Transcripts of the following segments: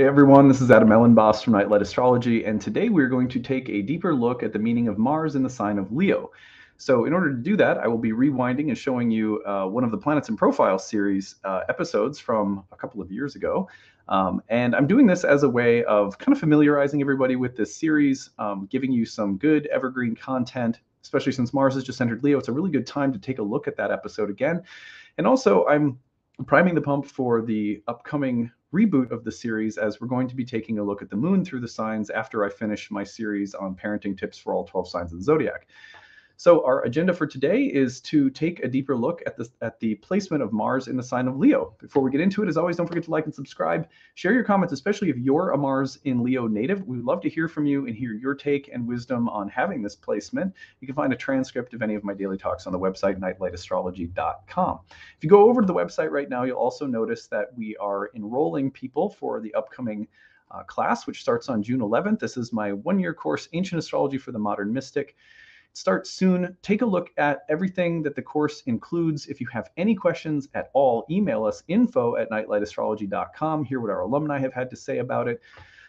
Hey everyone, this is Adam Elenbaas from Nightlight Astrology, and today we're going to take a deeper look at the meaning of Mars in the sign of Leo. So, in order to do that, I will be rewinding and showing you uh, one of the Planets in Profile series uh, episodes from a couple of years ago. Um, and I'm doing this as a way of kind of familiarizing everybody with this series, um, giving you some good evergreen content, especially since Mars has just entered Leo. It's a really good time to take a look at that episode again. And also, I'm priming the pump for the upcoming reboot of the series as we're going to be taking a look at the moon through the signs after I finish my series on parenting tips for all 12 signs of the zodiac. So our agenda for today is to take a deeper look at the at the placement of Mars in the sign of Leo. Before we get into it, as always, don't forget to like and subscribe. Share your comments, especially if you're a Mars in Leo native. We'd love to hear from you and hear your take and wisdom on having this placement. You can find a transcript of any of my daily talks on the website nightlightastrology.com. If you go over to the website right now, you'll also notice that we are enrolling people for the upcoming uh, class, which starts on June 11th. This is my one-year course, Ancient Astrology for the Modern Mystic start soon. Take a look at everything that the course includes. If you have any questions at all, email us info at nightlightastrology.com. Hear what our alumni have had to say about it.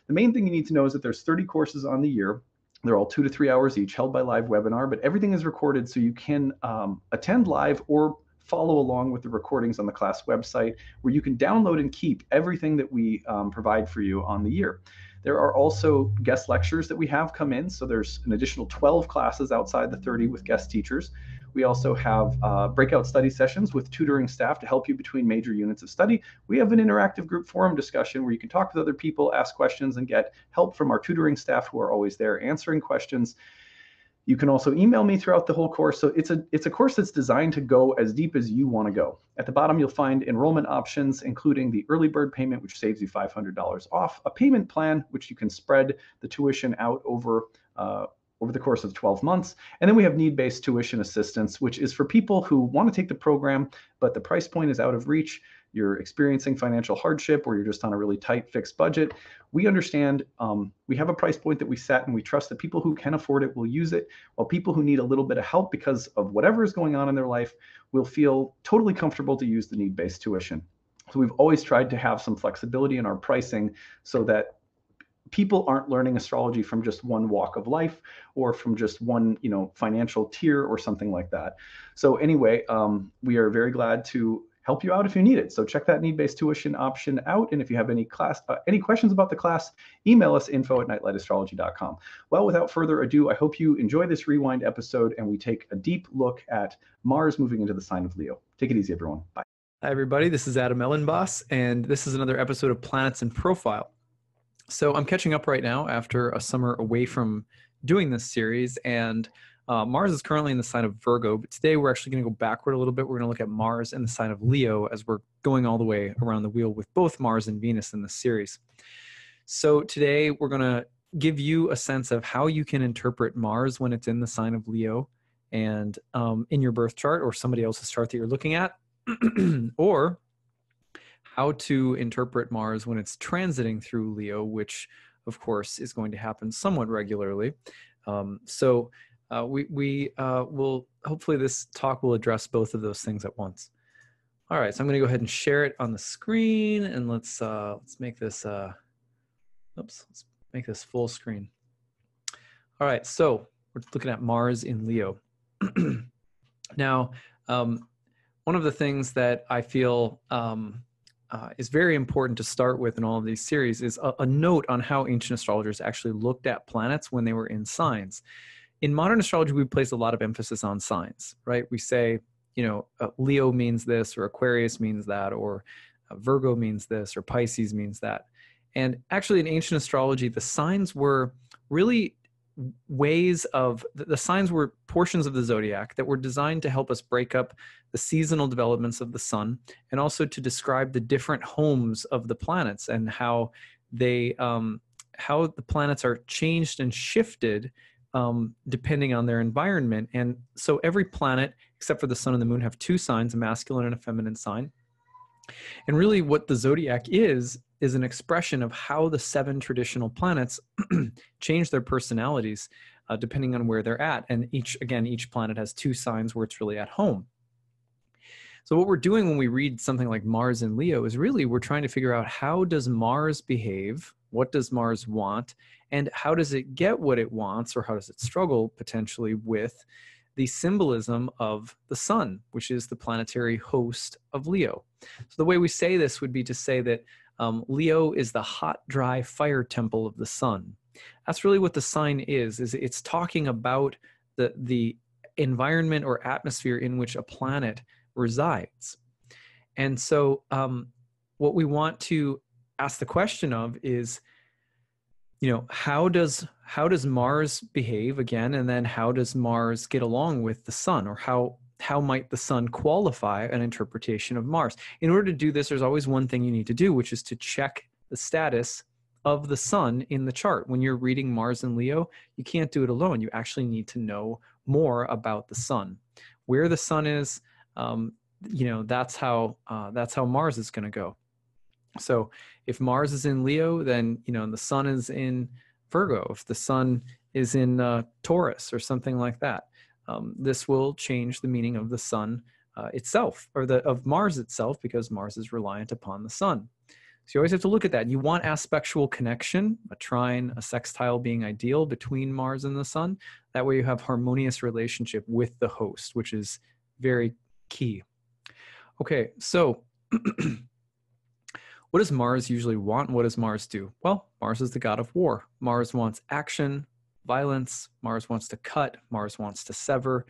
The main thing you need to know is that there's 30 courses on the year. They're all two to three hours each, held by live webinar, but everything is recorded so you can um, attend live or follow along with the recordings on the class website where you can download and keep everything that we um, provide for you on the year. There are also guest lectures that we have come in. So there's an additional 12 classes outside the 30 with guest teachers. We also have uh, breakout study sessions with tutoring staff to help you between major units of study. We have an interactive group forum discussion where you can talk with other people, ask questions, and get help from our tutoring staff who are always there answering questions. You can also email me throughout the whole course. So it's a it's a course that's designed to go as deep as you want to go. At the bottom, you'll find enrollment options, including the early bird payment, which saves you $500 off, a payment plan, which you can spread the tuition out over uh, over the course of 12 months. And then we have need-based tuition assistance, which is for people who want to take the program, but the price point is out of reach you're experiencing financial hardship or you're just on a really tight fixed budget, we understand um, we have a price point that we set and we trust that people who can afford it will use it, while people who need a little bit of help because of whatever is going on in their life will feel totally comfortable to use the need based tuition. So we've always tried to have some flexibility in our pricing so that people aren't learning astrology from just one walk of life or from just one you know financial tier or something like that so anyway um, we are very glad to help you out if you need it. So check that need-based tuition option out. And if you have any class, uh, any questions about the class, email us info at nightlightastrology.com. Well, without further ado, I hope you enjoy this rewind episode and we take a deep look at Mars moving into the sign of Leo. Take it easy, everyone. Bye. Hi, everybody. This is Adam Elenbaas, and this is another episode of Planets in Profile. So I'm catching up right now after a summer away from doing this series, and uh, Mars is currently in the sign of Virgo, but today we're actually going to go backward a little bit. We're going to look at Mars in the sign of Leo as we're going all the way around the wheel with both Mars and Venus in this series. So today we're going to give you a sense of how you can interpret Mars when it's in the sign of Leo and um, in your birth chart or somebody else's chart that you're looking at, or how to interpret Mars when it's transiting through Leo, which of course is going to happen somewhat regularly. Um, so uh, we we uh, will hopefully this talk will address both of those things at once. All right, so I'm going to go ahead and share it on the screen, and let's uh, let's make this. Uh, oops, let's make this full screen. All right, so we're looking at Mars in Leo. now, um, one of the things that I feel um, uh, is very important to start with in all of these series is a, a note on how ancient astrologers actually looked at planets when they were in signs in modern astrology, we place a lot of emphasis on signs, right? We say, you know, uh, Leo means this, or Aquarius means that, or uh, Virgo means this, or Pisces means that. And actually, in ancient astrology, the signs were really ways of the signs were portions of the zodiac that were designed to help us break up the seasonal developments of the sun and also to describe the different homes of the planets and how they um, how the planets are changed and shifted um, depending on their environment. And so every planet, except for the sun and the moon, have two signs, a masculine and a feminine sign. And really, what the zodiac is, is an expression of how the seven traditional planets change their personalities uh, depending on where they're at. And each, again, each planet has two signs where it's really at home. So what we're doing when we read something like Mars in Leo is really we're trying to figure out how does Mars behave? What does Mars want? And how does it get what it wants or how does it struggle potentially with the symbolism of the sun, which is the planetary host of Leo. So the way we say this would be to say that um, Leo is the hot, dry fire temple of the sun. That's really what the sign is. Is it's talking about the the environment or atmosphere in which a planet resides. And so, um, what we want to ask the question of is, you know, how does how does Mars behave again, and then how does Mars get along with the Sun, or how how might the Sun qualify an interpretation of Mars? In order to do this, there's always one thing you need to do, which is to check the status of the sun in the chart. When you're reading Mars and Leo, you can't do it alone. You actually need to know more about the sun, where the sun is. Um, you know, that's how uh, that's how Mars is going to go. So if Mars is in Leo, then you know, and the sun is in Virgo. If the sun is in uh, Taurus or something like that, um, this will change the meaning of the sun uh, itself or the of Mars itself because Mars is reliant upon the sun. So you always have to look at that. You want aspectual connection, a trine, a sextile being ideal between Mars and the Sun. That way you have harmonious relationship with the host, which is very key. Okay, so what does Mars usually want? What does Mars do? Well, Mars is the god of war. Mars wants action, violence. Mars wants to cut. Mars wants to sever.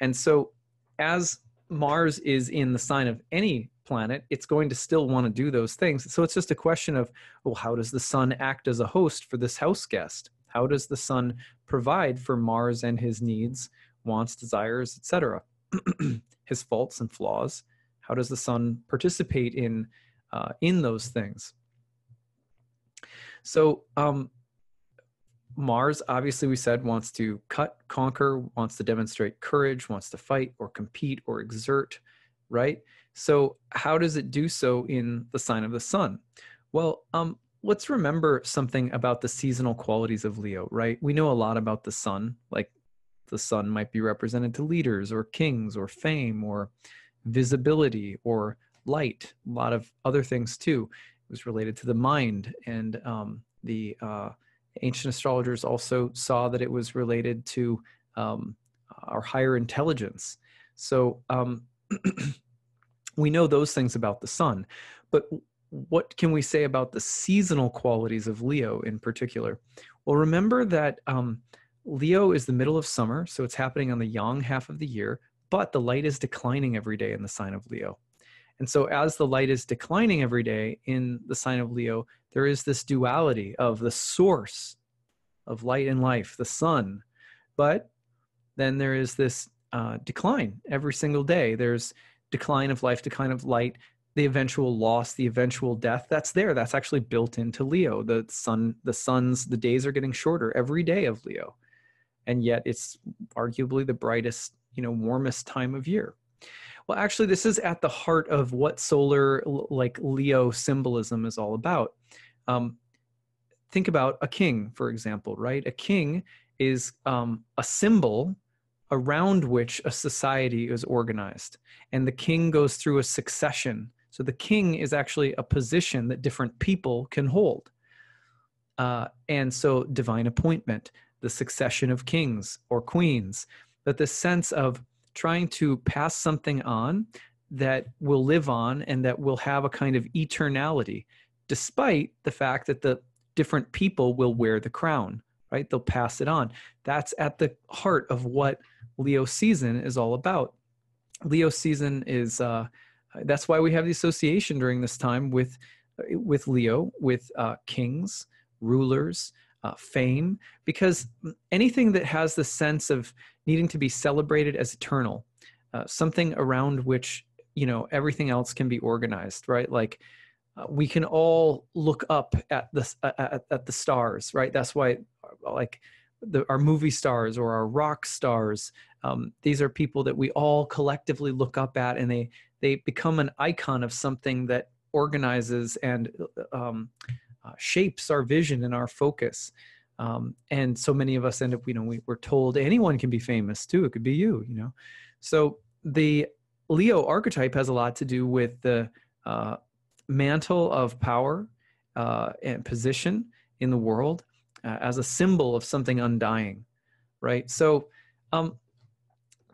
And so as Mars is in the sign of any planet, it's going to still want to do those things. So it's just a question of, well, how does the sun act as a host for this house guest? How does the sun provide for Mars and his needs, wants, desires, etc., his faults and flaws? How does the sun participate in uh, in those things? So um, Mars, obviously, we said wants to cut, conquer, wants to demonstrate courage, wants to fight or compete or exert, right? So, how does it do so in the sign of the sun? Well, um, let's remember something about the seasonal qualities of Leo, right? We know a lot about the sun, like the sun might be represented to leaders or kings or fame or visibility or light, a lot of other things too. It was related to the mind and um, the uh, ancient astrologers also saw that it was related to um, our higher intelligence. So um, we know those things about the sun, but what can we say about the seasonal qualities of Leo in particular? Well, remember that um, Leo is the middle of summer, so it's happening on the young half of the year, but the light is declining every day in the sign of Leo. And so, as the light is declining every day in the sign of Leo, there is this duality of the source of light and life, the sun. But then there is this uh, decline every single day. There's decline of life, decline of light, the eventual loss, the eventual death. That's there. That's actually built into Leo. The sun, the suns, the days are getting shorter every day of Leo, and yet it's arguably the brightest, you know, warmest time of year. Well, actually, this is at the heart of what solar, like Leo symbolism, is all about. Um, think about a king, for example, right? A king is um, a symbol around which a society is organized. And the king goes through a succession. So the king is actually a position that different people can hold. Uh, and so divine appointment, the succession of kings or queens, that the sense of trying to pass something on that will live on and that will have a kind of eternality, despite the fact that the different people will wear the crown, right? They'll pass it on. That's at the heart of what Leo season is all about. Leo season is uh, that's why we have the association during this time with with Leo, with uh, kings, rulers, uh, fame, because anything that has the sense of needing to be celebrated as eternal, uh, something around which you know everything else can be organized, right? Like uh, we can all look up at the at, at the stars, right? That's why, like, the, our movie stars or our rock stars, um, these are people that we all collectively look up at, and they they become an icon of something that organizes and uh, um, uh, shapes our vision and our focus. Um, and so many of us end up, you know, we, we're told anyone can be famous too. It could be you, you know. So the Leo archetype has a lot to do with the uh, mantle of power uh, and position in the world uh, as a symbol of something undying, right? So um,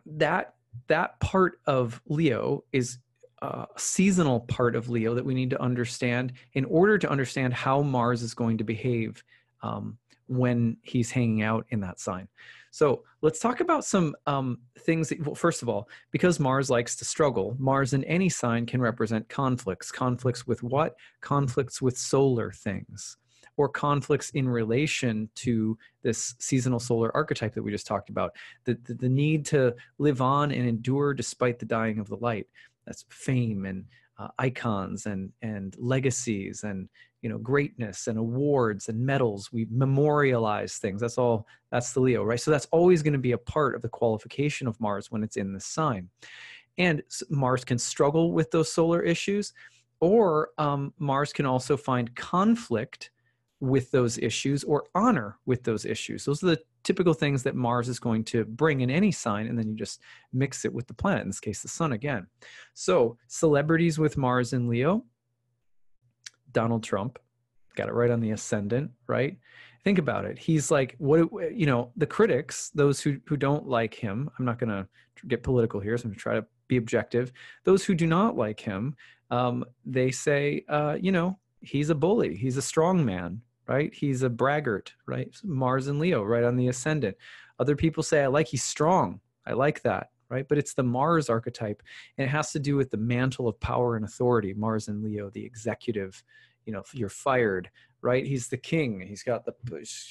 that that part of Leo is a seasonal part of Leo that we need to understand in order to understand how Mars is going to behave um, when he's hanging out in that sign. So let's talk about some um, things. That, well, first of all, because Mars likes to struggle, Mars in any sign can represent conflicts. Conflicts with what? Conflicts with solar things or conflicts in relation to this seasonal solar archetype that we just talked about. The, the, the need to live on and endure despite the dying of the light. That's fame and uh, icons and and legacies and you know greatness and awards and medals. We memorialize things. That's all that's the leo right? So that's always going to be a part of the qualification of mars when it's in the sign. And mars can struggle with those solar issues or um, mars can also find conflict with those issues or honor with those issues. Those are the typical things that mars is going to bring in any sign and then you just mix it with the planet in this case the sun again. So celebrities with mars and leo Donald Trump, got it right on the ascendant, right? Think about it. He's like, what, you know, the critics, those who, who don't like him, I'm not going to get political here, so I'm going to try to be objective. Those who do not like him, um, they say, uh, you know, he's a bully, he's a strong man, right? He's a braggart, right? Mars and Leo, right on the ascendant. Other people say, I like he's strong. I like that, right? But it's the Mars archetype, and it has to do with the mantle of power and authority. Mars and Leo, the executive, you know, you're fired, right? He's the king. He's got the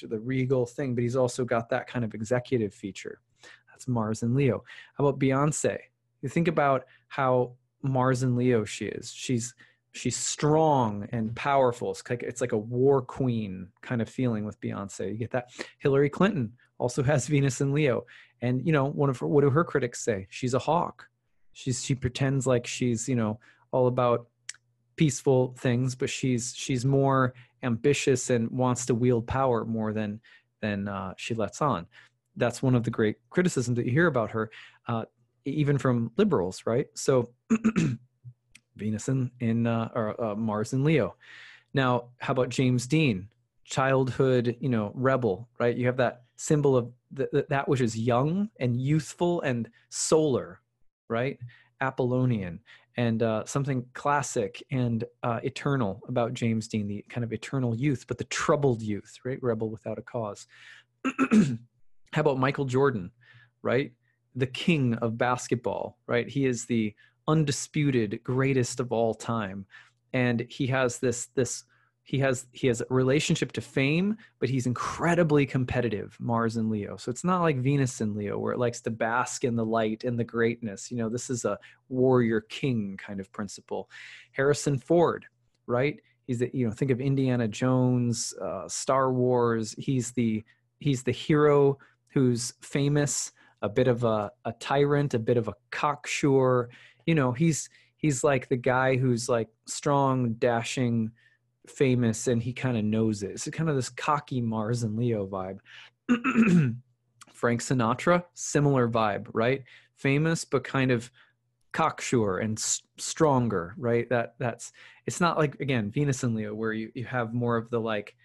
the regal thing, but he's also got that kind of executive feature. That's Mars and Leo. How about Beyonce? You think about how Mars and Leo she is. She's she's strong and powerful. It's like it's like a war queen kind of feeling with Beyonce. You get that. Hillary Clinton also has Venus and Leo, and you know, one of her, what do her critics say? She's a hawk. She's she pretends like she's you know all about peaceful things, but she's she's more ambitious and wants to wield power more than than uh, she lets on. That's one of the great criticisms that you hear about her, uh, even from liberals, right? So Venus in, in uh, or uh, Mars and Leo. Now, how about James Dean, childhood, you know, rebel, right? You have that symbol of th- that which is young and youthful and solar, right? Apollonian and uh, something classic and uh, eternal about James Dean, the kind of eternal youth, but the troubled youth, right? Rebel without a cause. How about Michael Jordan, right? The king of basketball, right? He is the undisputed greatest of all time, and he has this this he has he has a relationship to fame but he's incredibly competitive mars and leo. So it's not like venus and leo where it likes to bask in the light and the greatness. You know this is a warrior king kind of principle. Harrison ford right? He's the you know think of indiana jones uh, star wars. He's the he's the hero who's famous a bit of a, a tyrant a bit of a cocksure. You know he's he's like the guy who's like strong dashing famous and he kind of knows it. It's kind of this cocky Mars and Leo vibe. Frank Sinatra, similar vibe, right? Famous but kind of cocksure and s- stronger, right? That that's it's not like again Venus and Leo where you you have more of the like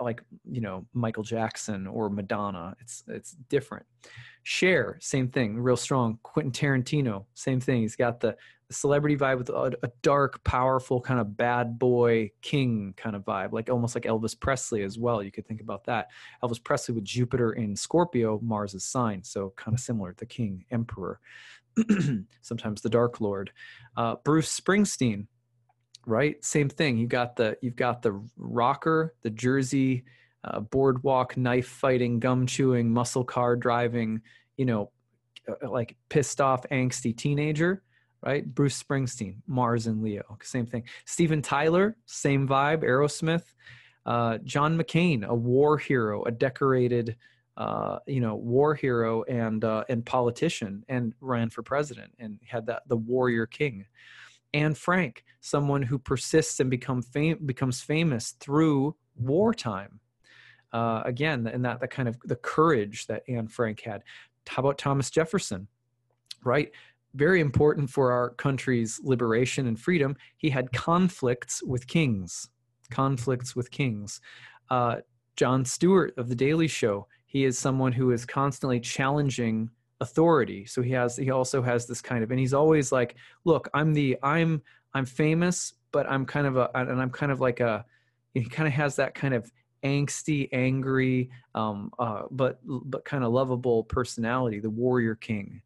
like you know Michael Jackson or Madonna. It's it's different. Cher, same thing, real strong. Quentin Tarantino, same thing. He's got the the celebrity vibe with a, a, dark, powerful kind of bad boy king kind of vibe, like almost like Elvis Presley as well. You could think about that. Elvis Presley with Jupiter in Scorpio, Mars's sign, so kind of similar. The king, emperor, sometimes the Dark Lord. Uh, Bruce Springsteen, right? Same thing. You got the you've got the rocker, the Jersey. Uh, boardwalk, knife fighting, gum chewing, muscle car driving, you know, uh, like pissed off, angsty teenager right? Bruce Springsteen, Mars and Leo, same thing. Steven Tyler, same vibe, Aerosmith. Uh, John McCain, a war hero, a decorated, uh, you know, war hero and uh, and politician, and ran for president and had that the warrior king. Anne Frank, someone who persists and become fam- becomes famous through wartime. Uh, again, and that the kind of the courage that Anne Frank had. How about Thomas Jefferson? Right, very important for our country's liberation and freedom, he had conflicts with kings. Conflicts with kings. Uh, Jon Stewart of The Daily Show, he is someone who is constantly challenging authority. So he has he also has this kind of and he's always like, look, I'm the I'm I'm famous, but I'm kind of a and I'm kind of like a he kind of has that kind of angsty, angry, um, uh, but but kind of lovable personality, the warrior king.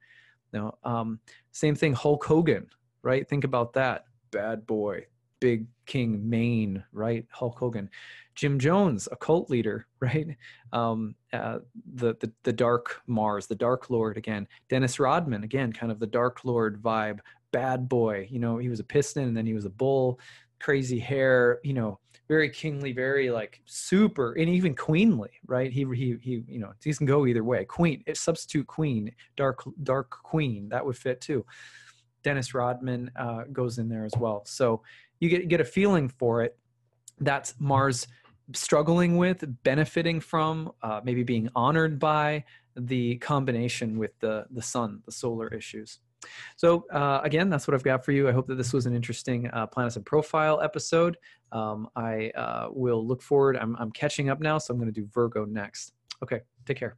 Now, um, same thing, Hulk Hogan, right? Think about that, bad boy, big king, mane, right? Hulk Hogan. Jim Jones, a cult leader, right? Um, uh, the, the the Dark Mars, the Dark Lord again. Dennis Rodman, again, kind of the Dark Lord vibe. Bad boy, you know, he was a piston and then he was a bull. Crazy hair, you know, very kingly, very like super, and even queenly, right? He he he, you know, these can go either way. Queen, substitute queen, dark dark queen, that would fit too. Dennis Rodman uh, goes in there as well. So you get get a feeling for it. That's Mars struggling with, benefiting from, uh, maybe being honored by the combination with the the sun, the solar issues. So uh, again, that's what I've got for you. I hope that this was an interesting uh, Planets in Profile episode. Um, I uh, will look forward. I'm, I'm catching up now, so I'm going to do Virgo next. Okay, take care.